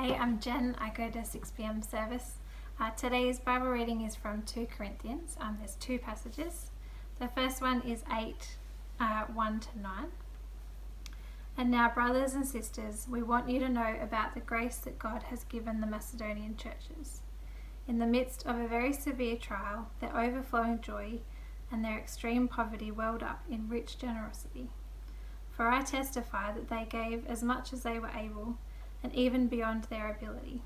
Hey, I'm Jen. I go to 6 p.m. service. Uh, today's Bible reading is from 2 Corinthians. Um, there's two passages. The first one is 8 uh, 1 to 9. And now, brothers and sisters, we want you to know about the grace that God has given the Macedonian churches. In the midst of a very severe trial, their overflowing joy and their extreme poverty welled up in rich generosity. For I testify that they gave as much as they were able, and even beyond their ability.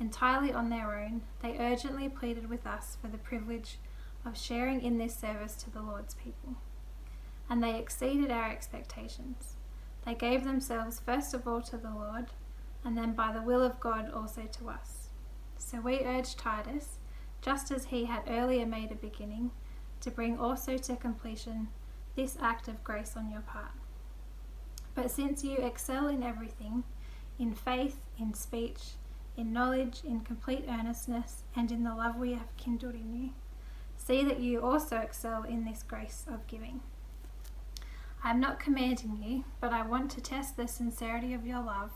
Entirely on their own, they urgently pleaded with us for the privilege of sharing in this service to the Lord's people. And they exceeded our expectations. They gave themselves first of all to the Lord, and then by the will of God also to us. So we urge Titus, just as he had earlier made a beginning, to bring also to completion this act of grace on your part. But since you excel in everything, in faith, in speech, in knowledge, in complete earnestness, and in the love we have kindled in you, see that you also excel in this grace of giving. I am not commanding you, but I want to test the sincerity of your love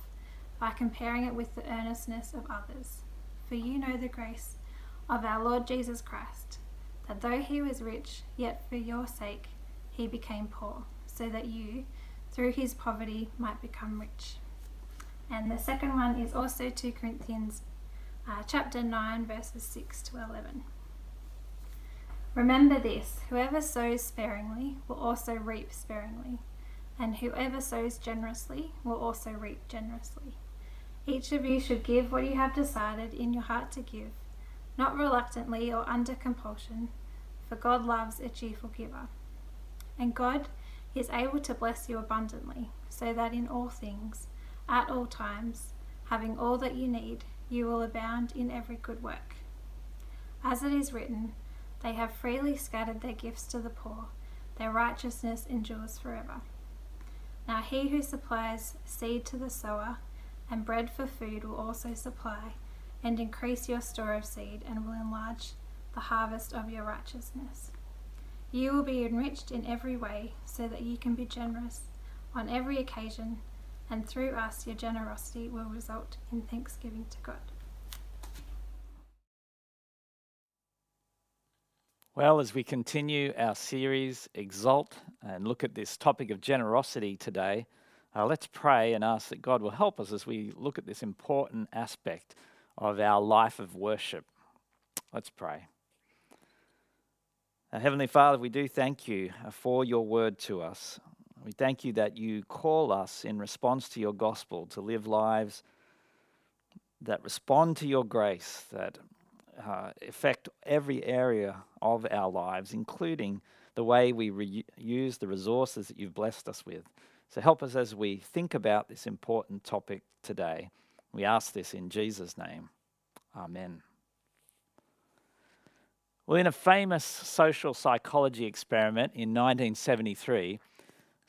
by comparing it with the earnestness of others. For you know the grace of our Lord Jesus Christ, that though he was rich, yet for your sake he became poor, so that you, through his poverty, might become rich. And the second one is also 2 Corinthians uh, chapter 9, verses 6 to 11. Remember this whoever sows sparingly will also reap sparingly, and whoever sows generously will also reap generously. Each of you should give what you have decided in your heart to give, not reluctantly or under compulsion, for God loves a cheerful giver. And God is able to bless you abundantly, so that in all things, at all times, having all that you need, you will abound in every good work. As it is written, they have freely scattered their gifts to the poor. Their righteousness endures forever. Now he who supplies seed to the sower and bread for food will also supply and increase your store of seed and will enlarge the harvest of your righteousness. You will be enriched in every way so that you can be generous on every occasion, and through us your generosity will result in thanksgiving to God. Well, as we continue our series, Exalt, and look at this topic of generosity today, uh, let's pray and ask that God will help us as we look at this important aspect of our life of worship. Let's pray. Heavenly Father, we do thank you for your word to us. We thank you that you call us in response to your gospel to live lives that respond to your grace, that uh, affect every area of our lives, including the way we re- use the resources that you've blessed us with. So help us as we think about this important topic today. We ask this in Jesus' name. Amen. Well, in a famous social psychology experiment in 1973,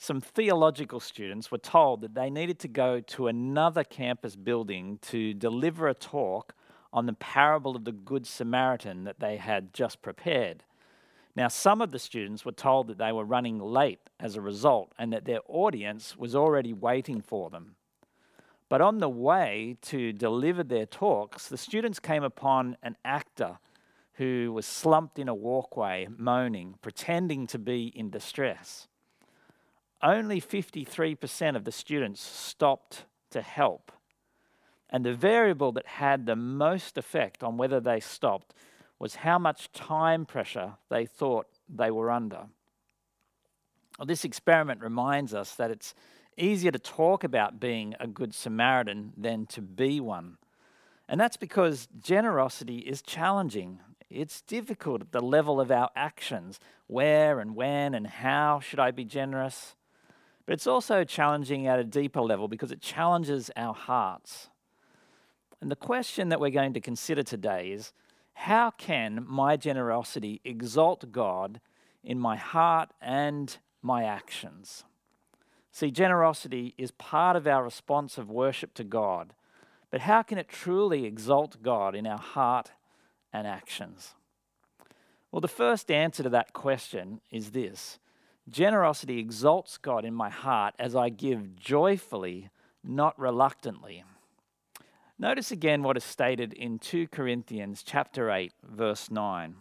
some theological students were told that they needed to go to another campus building to deliver a talk on the parable of the Good Samaritan that they had just prepared. Now, some of the students were told that they were running late as a result and that their audience was already waiting for them. But on the way to deliver their talks, the students came upon an actor who was slumped in a walkway, moaning, pretending to be in distress. Only 53% of the students stopped to help and the variable that had the most effect on whether they stopped was how much time pressure they thought they were under. Well, this experiment reminds us that it's easier to talk about being a good Samaritan than to be one. And that's because generosity is challenging. It's difficult at the level of our actions. Where and when and how should I be generous? But it's also challenging at a deeper level because it challenges our hearts. And the question that we're going to consider today is how can my generosity exalt God in my heart and my actions? See, generosity is part of our response of worship to God, but how can it truly exalt God in our heart and actions? Well, the first answer to that question is this generosity exalts God in my heart as I give joyfully, not reluctantly. Notice again what is stated in 2 Corinthians chapter 8 verse 9.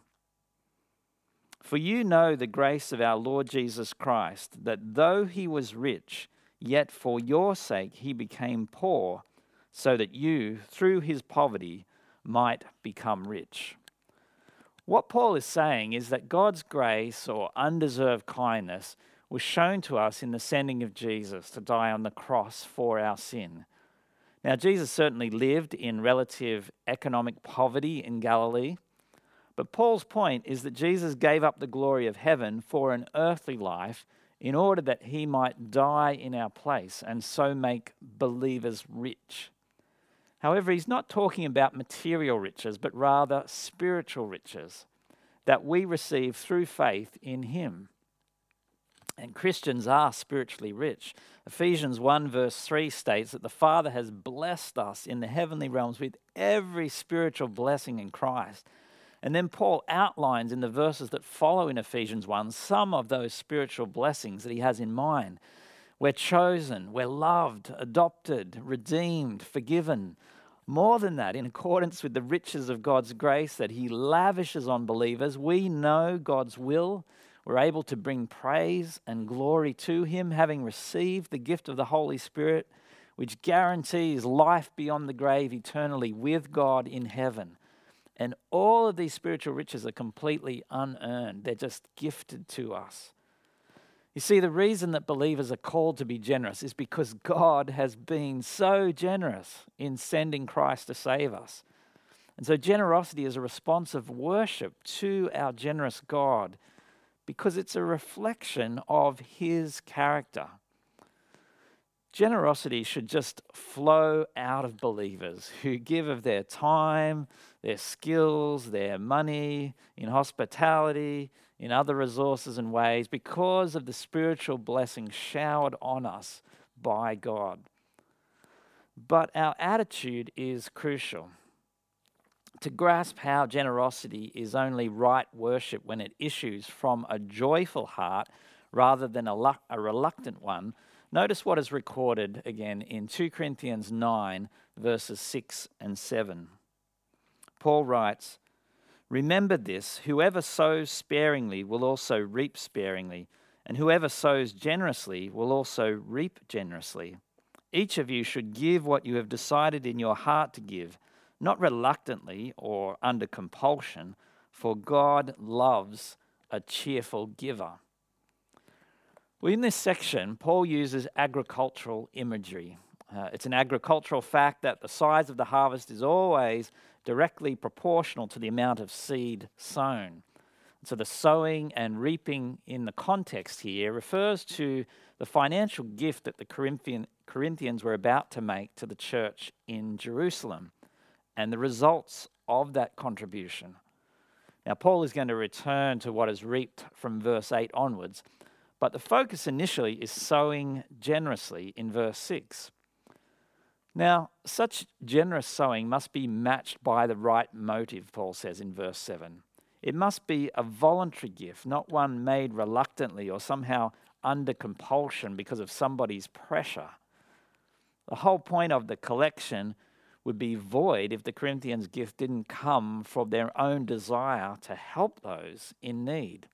For you know the grace of our Lord Jesus Christ that though he was rich yet for your sake he became poor so that you through his poverty might become rich. What Paul is saying is that God's grace or undeserved kindness was shown to us in the sending of Jesus to die on the cross for our sin. Now, Jesus certainly lived in relative economic poverty in Galilee, but Paul's point is that Jesus gave up the glory of heaven for an earthly life in order that he might die in our place and so make believers rich. However, he's not talking about material riches, but rather spiritual riches that we receive through faith in him. And Christians are spiritually rich. Ephesians 1, verse 3 states that the Father has blessed us in the heavenly realms with every spiritual blessing in Christ. And then Paul outlines in the verses that follow in Ephesians 1 some of those spiritual blessings that he has in mind. We're chosen, we're loved, adopted, redeemed, forgiven. More than that, in accordance with the riches of God's grace that he lavishes on believers, we know God's will we're able to bring praise and glory to Him, having received the gift of the Holy Spirit, which guarantees life beyond the grave eternally with God in heaven. And all of these spiritual riches are completely unearned, they're just gifted to us. You see, the reason that believers are called to be generous is because God has been so generous in sending Christ to save us. And so, generosity is a response of worship to our generous God because it's a reflection of his character. Generosity should just flow out of believers who give of their time, their skills, their money, in hospitality, in other resources and ways, because of the spiritual blessing showered on us by God. But our attitude is crucial to grasp how generosity is only right worship when it issues from a joyful heart rather than a, a, reluctant one, notice what is recorded again in 2 Corinthians 9, verses 6 and 7. Paul writes, Remember this whoever sows sparingly will also reap sparingly, and whoever sows generously will also reap generously. Each of you should give what you have decided in your heart to give not reluctantly or under compulsion, for God loves a cheerful giver. Well, in this section, Paul uses agricultural imagery. Uh, it's an agricultural fact that the size of the harvest is always directly proportional to the amount of seed sown. So the sowing and reaping in the context here refers to the financial gift that the Corinthian, Corinthians were about to make to the church in Jerusalem and the results of that contribution. Now, Paul is going to return to what is reaped from verse 8 onwards, but the focus initially is sowing generously in verse 6. Now, such generous sowing must be matched by the right motive, Paul says in verse 7. It must be a voluntary gift, not one made reluctantly or somehow under compulsion because of somebody's pressure. The whole point of the collection would be void if the Corinthians' gift didn't come from their own desire to help those in need.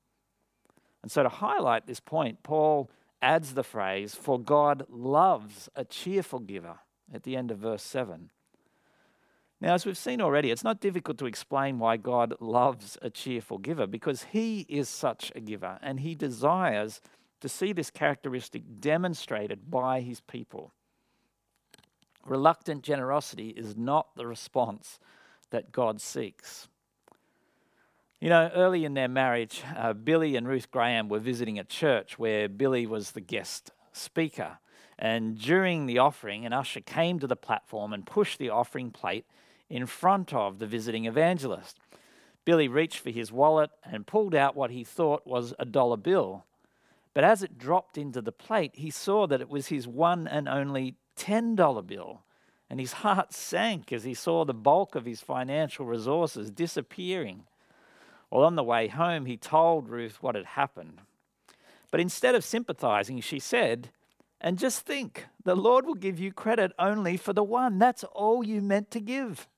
And so, to highlight this point, Paul adds the phrase, For God loves a cheerful giver, at the end of verse 7. Now, as we've seen already, it's not difficult to explain why God loves a cheerful giver because he is such a giver and he desires to see this characteristic demonstrated by his people. Reluctant generosity is not the response that God seeks. You know, early in their marriage, uh, Billy and Ruth Graham were visiting a church where Billy was the guest speaker. And during the offering, an usher came to the platform and pushed the offering plate in front of the visiting evangelist. Billy reached for his wallet and pulled out what he thought was a dollar bill. But as it dropped into the plate, he saw that it was his one and only $10 bill. And his heart sank as he saw the bulk of his financial resources disappearing. Well, on the way home, he told Ruth what had happened. But instead of sympathizing, she said, And just think the Lord will give you credit only for the one. That's all you meant to give.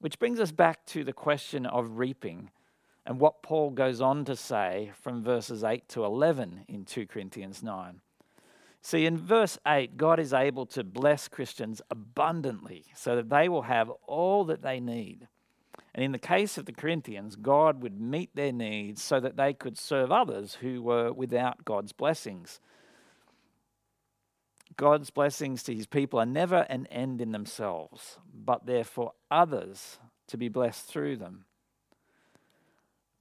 Which brings us back to the question of reaping and what Paul goes on to say from verses 8 to 11 in 2 Corinthians 9. See, in verse 8, God is able to bless Christians abundantly so that they will have all that they need. And in the case of the Corinthians, God would meet their needs so that they could serve others who were without God's blessings. God's blessings to his people are never an end in themselves, but they're for others to be blessed through them.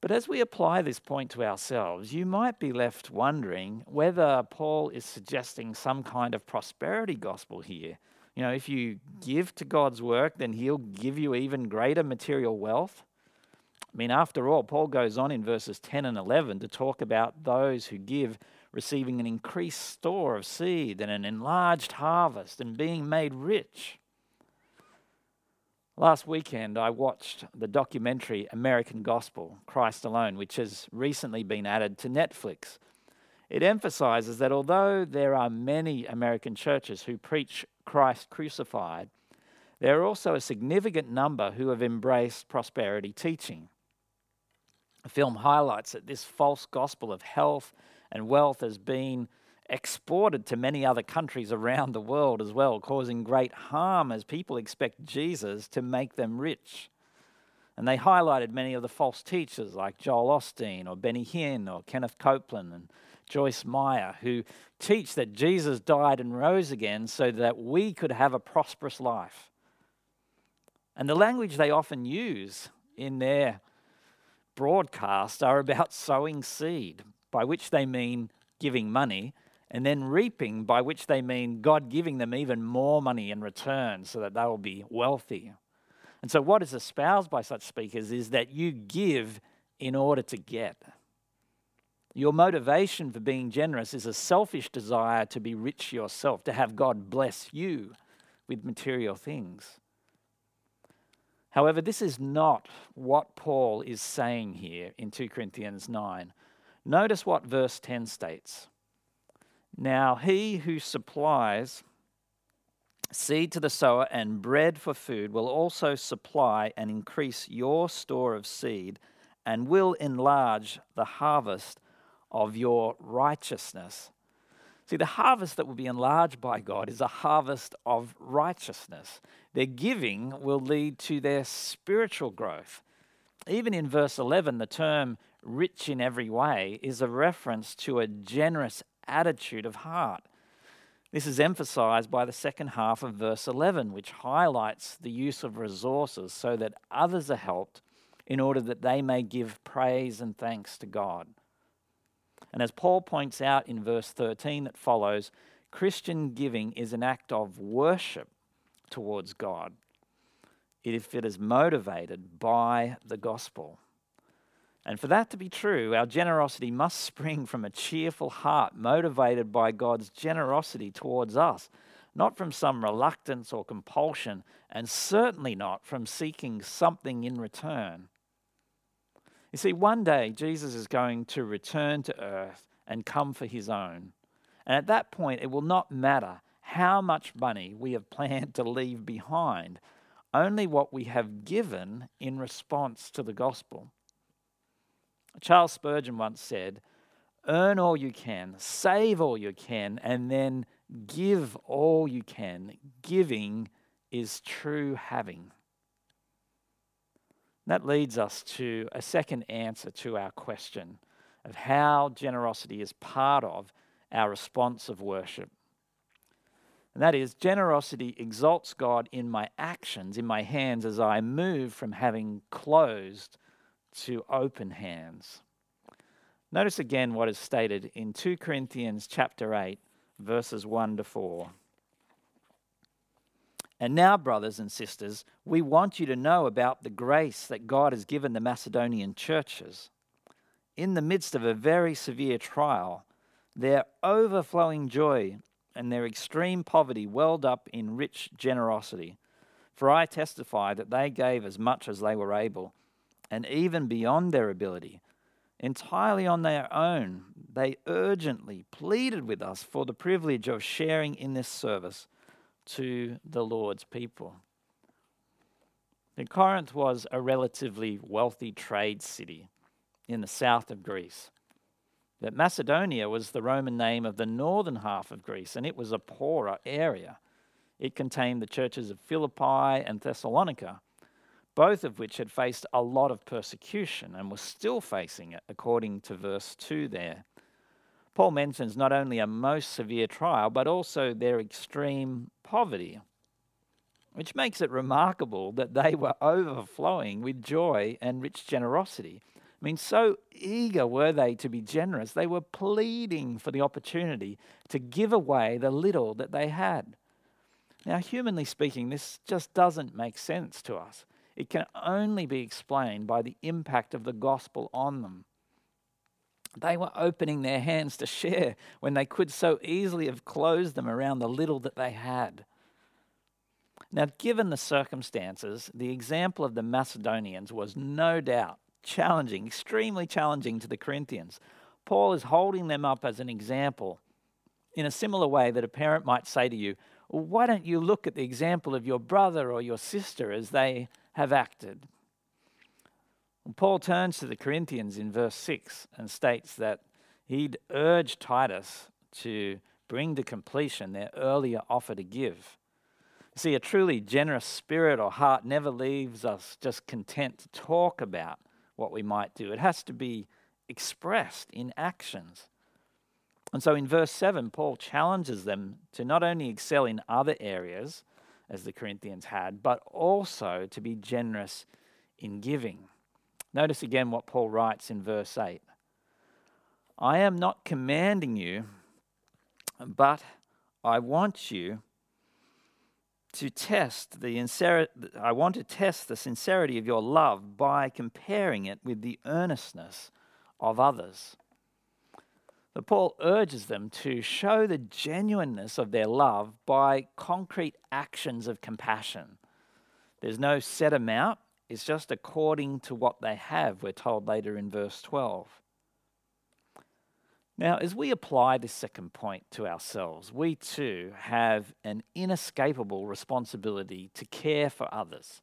But as we apply this point to ourselves, you might be left wondering whether Paul is suggesting some kind of prosperity gospel here. You know, if you give to God's work, then he'll give you even greater material wealth. I mean, after all, Paul goes on in verses 10 and 11 to talk about those who give receiving an increased store of seed and an enlarged harvest and being made rich. Last weekend, I watched the documentary American Gospel Christ Alone, which has recently been added to Netflix. It emphasizes that although there are many American churches who preach Christ crucified, there are also a significant number who have embraced prosperity teaching. The film highlights that this false gospel of health and wealth has been exported to many other countries around the world as well, causing great harm as people expect Jesus to make them rich. And they highlighted many of the false teachers like Joel Osteen or Benny Hinn or Kenneth Copeland and Joyce Meyer, who teach that Jesus died and rose again so that we could have a prosperous life. And the language they often use in their broadcast are about sowing seed, by which they mean giving money, and then reaping, by which they mean God giving them even more money in return so that they will be wealthy. And so, what is espoused by such speakers is that you give in order to get. Your motivation for being generous is a selfish desire to be rich yourself, to have God bless you with material things. However, this is not what Paul is saying here in 2 Corinthians 9. Notice what verse 10 states. Now, he who supplies seed to the sower and bread for food will also supply and increase your store of seed and will enlarge the harvest of your righteousness. See, the harvest that will be enlarged by God is a harvest of righteousness. Their giving will lead to their spiritual growth. Even in verse 11, the term rich in every way is a reference to a generous attitude of heart. This is emphasized by the second half of verse 11, which highlights the use of resources so that others are helped in order that they may give praise and thanks to God. And as Paul points out in verse 13 that follows, Christian giving is an act of worship towards God if it is motivated by the gospel. And for that to be true, our generosity must spring from a cheerful heart motivated by God's generosity towards us, not from some reluctance or compulsion, and certainly not from seeking something in return. You see, one day Jesus is going to return to earth and come for his own. And at that point, it will not matter how much money we have planned to leave behind, only what we have given in response to the gospel. Charles Spurgeon once said, Earn all you can, save all you can, and then give all you can. Giving is true having. That leads us to a second answer to our question of how generosity is part of our response of worship. And that is, generosity exalts God in my actions, in my hands, as I move from having closed to open hands. Notice again what is stated in 2 Corinthians chapter 8 verses 1 to 4. And now, brothers and sisters, we want you to know about the grace that God has given the Macedonian churches. In the midst of a very severe trial, their overflowing joy and their extreme poverty welled up in rich generosity. For I testify that they gave as much as they were able and even beyond their ability, entirely on their own. they urgently pleaded with us for the privilege of sharing in this service to the Lord's people. Corinth was a relatively wealthy trade city in the south of Greece. But Macedonia was the Roman name of the northern half of Greece, and it was a poorer area. It contained the churches of Philippi and Thessalonica, both of which had faced a lot of persecution and were still facing it, according to verse 2 there. Paul mentions not only a most severe trial, but also their extreme poverty, which makes it remarkable that they were overflowing with joy and rich generosity. I mean, so eager were they to be generous, they were pleading for the opportunity to give away the little that they had. Now, humanly speaking, this just doesn't make sense to us. It can only be explained by the impact of the gospel on them. They were opening their hands to share when they could so easily have closed them around the little that they had. Now, given the circumstances, the example of the Macedonians was no doubt challenging, extremely challenging to the Corinthians. Paul is holding them up as an example in a similar way that a parent might say to you, well, Why don't you look at the example of your brother or your sister as they have acted? Paul turns to the Corinthians in verse 6 and states that he'd urged Titus to bring to completion their earlier offer to give. See, a truly generous spirit or heart never leaves us just content to talk about what we might do. It has to be expressed in actions. And so in verse 7, Paul challenges them to not only excel in other areas, as the Corinthians had, but also to be generous in giving. Notice again what Paul writes in verse 8 I am not commanding you, but I want you to test the sincerity. I want to test the sincerity of your love by comparing it with the earnestness of others. But Paul urges them to show the genuineness of their love by concrete actions of compassion. There's no set amount, it's just according to what they have, we're told later in verse 12. Now, as we apply this second point to ourselves, we too have an inescapable responsibility to care for others.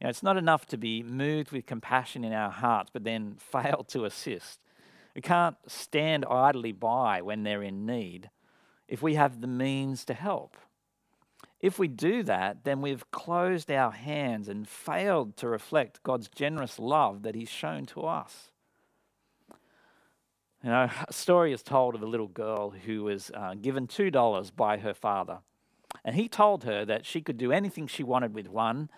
You know, it's not enough to be moved with compassion in our hearts, but then fail to assist. We can't stand idly by when they're in need if we have the means to help. If we do that, then we've closed our hands and failed to reflect God's generous love that He's shown to us. You know, a story is told of a little girl who was uh, given $2 by her father. And he told her that she could do anything she wanted with one,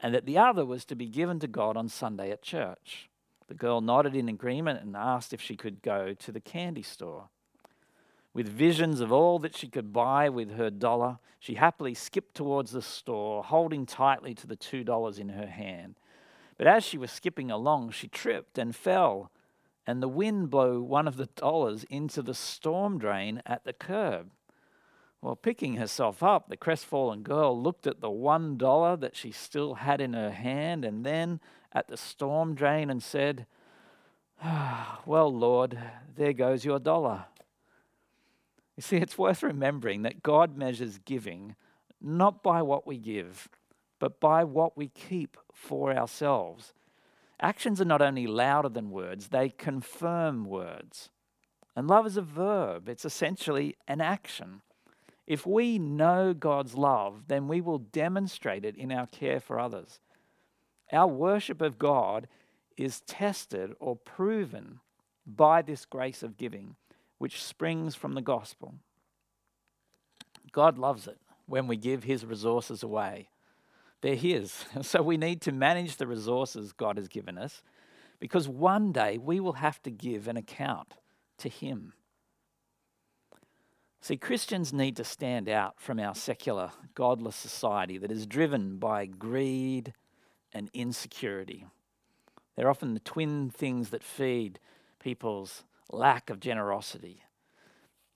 and that the other was to be given to God on Sunday at church. The girl nodded in agreement and asked if she could go to the candy store. With visions of all that she could buy with her dollar, she happily skipped towards the store, holding tightly to the $2 in her hand. But as she was skipping along, she tripped and fell and the wind blew one of the dollars into the storm drain at the curb. Well, picking herself up, the crestfallen girl looked at the one dollar that she still had in her hand and then at the storm drain and said, ah, Well, Lord, there goes your dollar. You see, it's worth remembering that God measures giving not by what we give, but by what we keep for ourselves. Actions are not only louder than words, they confirm words. And love is a verb, it's essentially an action. If we know God's love, then we will demonstrate it in our care for others. Our worship of God is tested or proven by this grace of giving, which springs from the gospel. God loves it when we give his resources away. They're His. So we need to manage the resources God has given us because one day we will have to give an account to Him. See, Christians need to stand out from our secular, godless society that is driven by greed and insecurity. They're often the twin things that feed people's lack of generosity.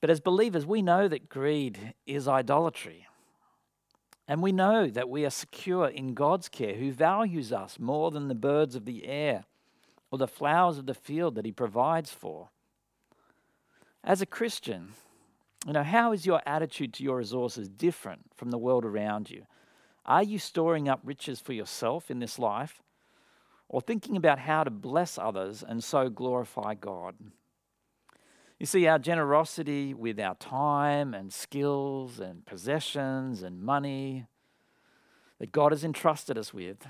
But as believers, we know that greed is idolatry. And we know that we are secure in God's care, who values us more than the birds of the air or the flowers of the field that He provides for. As a Christian, you know, how is your attitude to your resources different from the world around you? Are you storing up riches for yourself in this life or thinking about how to bless others and so glorify God? You see, our generosity with our time and skills and possessions and money that God has entrusted us with,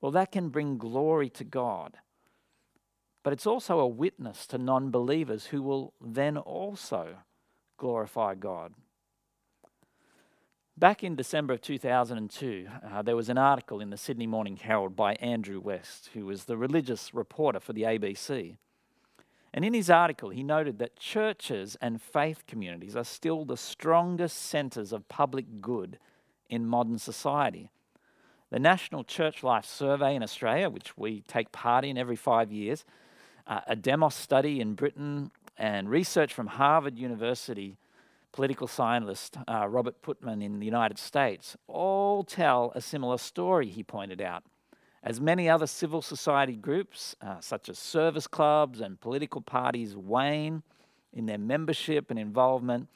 well, that can bring glory to God. But it's also a witness to non believers who will then also glorify God. Back in December of 2002, uh, there was an article in the Sydney Morning Herald by Andrew West, who was the religious reporter for the ABC. And in his article, he noted that churches and faith communities are still the strongest centres of public good in modern society. The National Church Life Survey in Australia, which we take part in every five years, uh, a Demos study in Britain, and research from Harvard University political scientist uh, Robert Putnam in the United States all tell a similar story, he pointed out. As many other civil society groups, uh, such as service clubs and political parties, wane in their membership and involvement,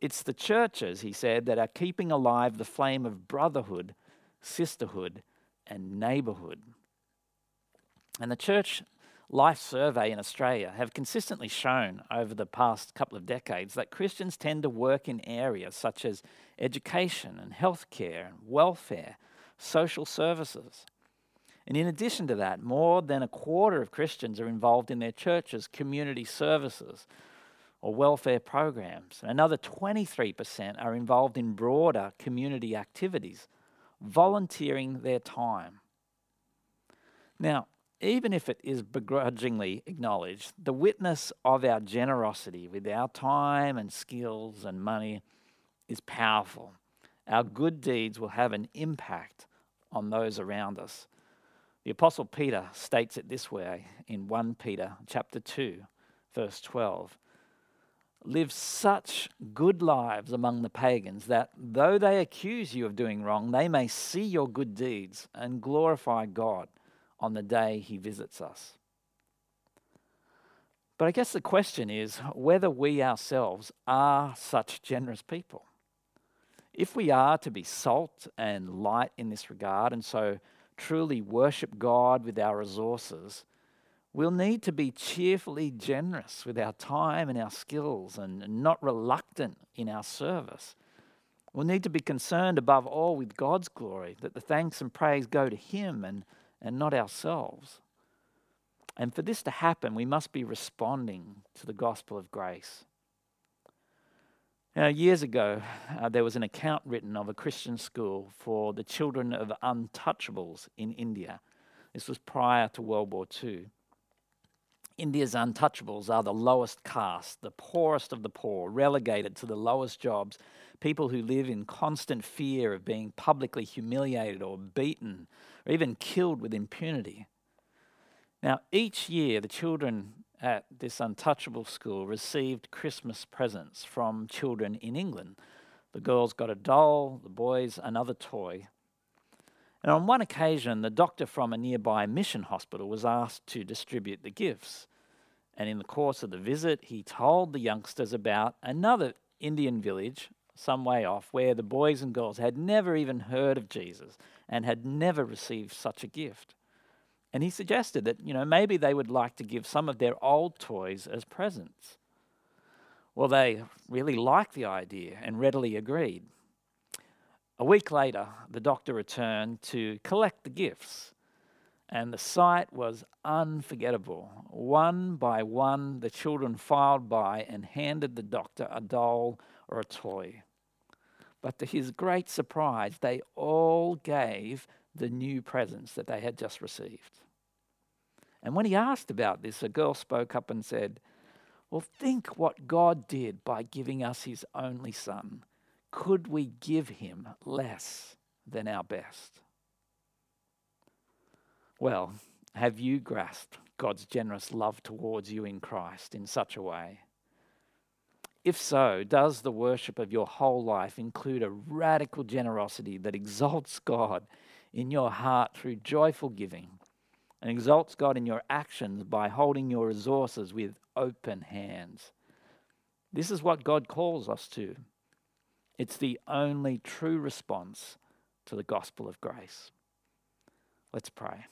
it's the churches, he said, that are keeping alive the flame of brotherhood, sisterhood, and neighborhood. And the church Life Survey in Australia have consistently shown over the past couple of decades that Christians tend to work in areas such as education and healthcare, and welfare, social services. And in addition to that, more than a quarter of Christians are involved in their churches' community services or welfare programs. And Another 23% are involved in broader community activities, volunteering their time. Now, even if it is begrudgingly acknowledged, the witness of our generosity with our time and skills and money is powerful. Our good deeds will have an impact on those around us. The apostle Peter states it this way in 1 Peter chapter 2 verse 12. Live such good lives among the pagans that though they accuse you of doing wrong, they may see your good deeds and glorify God on the day he visits us. But I guess the question is whether we ourselves are such generous people. If we are to be salt and light in this regard, and so truly worship God with our resources, we'll need to be cheerfully generous with our time and our skills and not reluctant in our service. We'll need to be concerned above all with God's glory, that the thanks and praise go to Him and and not ourselves. And for this to happen, we must be responding to the gospel of grace. Now, years ago, uh, there was an account written of a Christian school for the children of untouchables in India. This was prior to World War II. India's untouchables are the lowest caste, the poorest of the poor, relegated to the lowest jobs, people who live in constant fear of being publicly humiliated or beaten or even killed with impunity. Now, each year, the children at this untouchable school received Christmas presents from children in England. The girls got a doll, the boys another toy. And on one occasion, the doctor from a nearby mission hospital was asked to distribute the gifts. And in the course of the visit, he told the youngsters about another Indian village some way off where the boys and girls had never even heard of Jesus and had never received such a gift. And he suggested that, you know, maybe they would like to give some of their old toys as presents. Well, they really liked the idea and readily agreed. A week later, the doctor returned to collect the gifts, and the sight was unforgettable. One by one, the children filed by and handed the doctor a doll or a toy. But to his great surprise, they all gave the new presents that they had just received. And when he asked about this, a girl spoke up and said, Well, think what God did by giving us his only son. Could we give him less than our best? Well, have you grasped God's generous love towards you in Christ in such a way? If so, does the worship of your whole life include a radical generosity that exalts God in your heart through joyful giving and exalts God in your actions by holding your resources with open hands? This is what God calls us to. It's the only true response to the gospel of grace. Let's pray.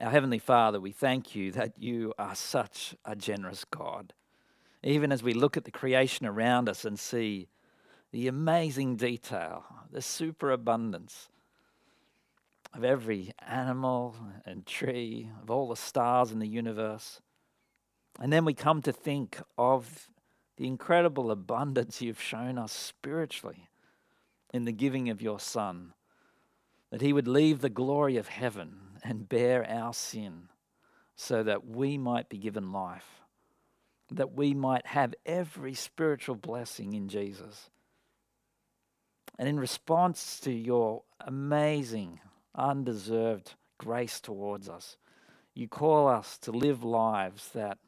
Our Heavenly Father, we thank you that you are such a generous God. Even as we look at the creation around us and see the amazing detail, the superabundance of every animal and tree, of all the stars in the universe. And then we come to think of the incredible abundance you've shown us spiritually in the giving of your Son, that he would leave the glory of heaven and bear our sin so that we might be given life, that we might have every spiritual blessing in Jesus. And in response to your amazing, undeserved grace towards us, you call us to live lives that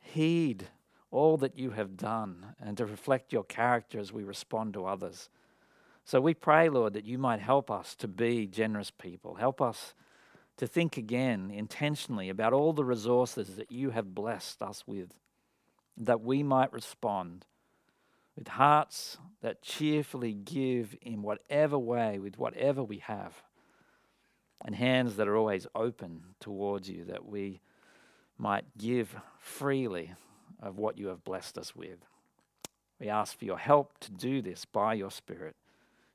heed all that you have done and to reflect your character as we respond to others. So we pray, Lord, that you might help us to be generous people. Help us to think again intentionally about all the resources that you have blessed us with, that we might respond with hearts that cheerfully give in whatever way, with whatever we have, and hands that are always open towards you, that we might give freely of what you have blessed us with. We ask for your help to do this by your Spirit.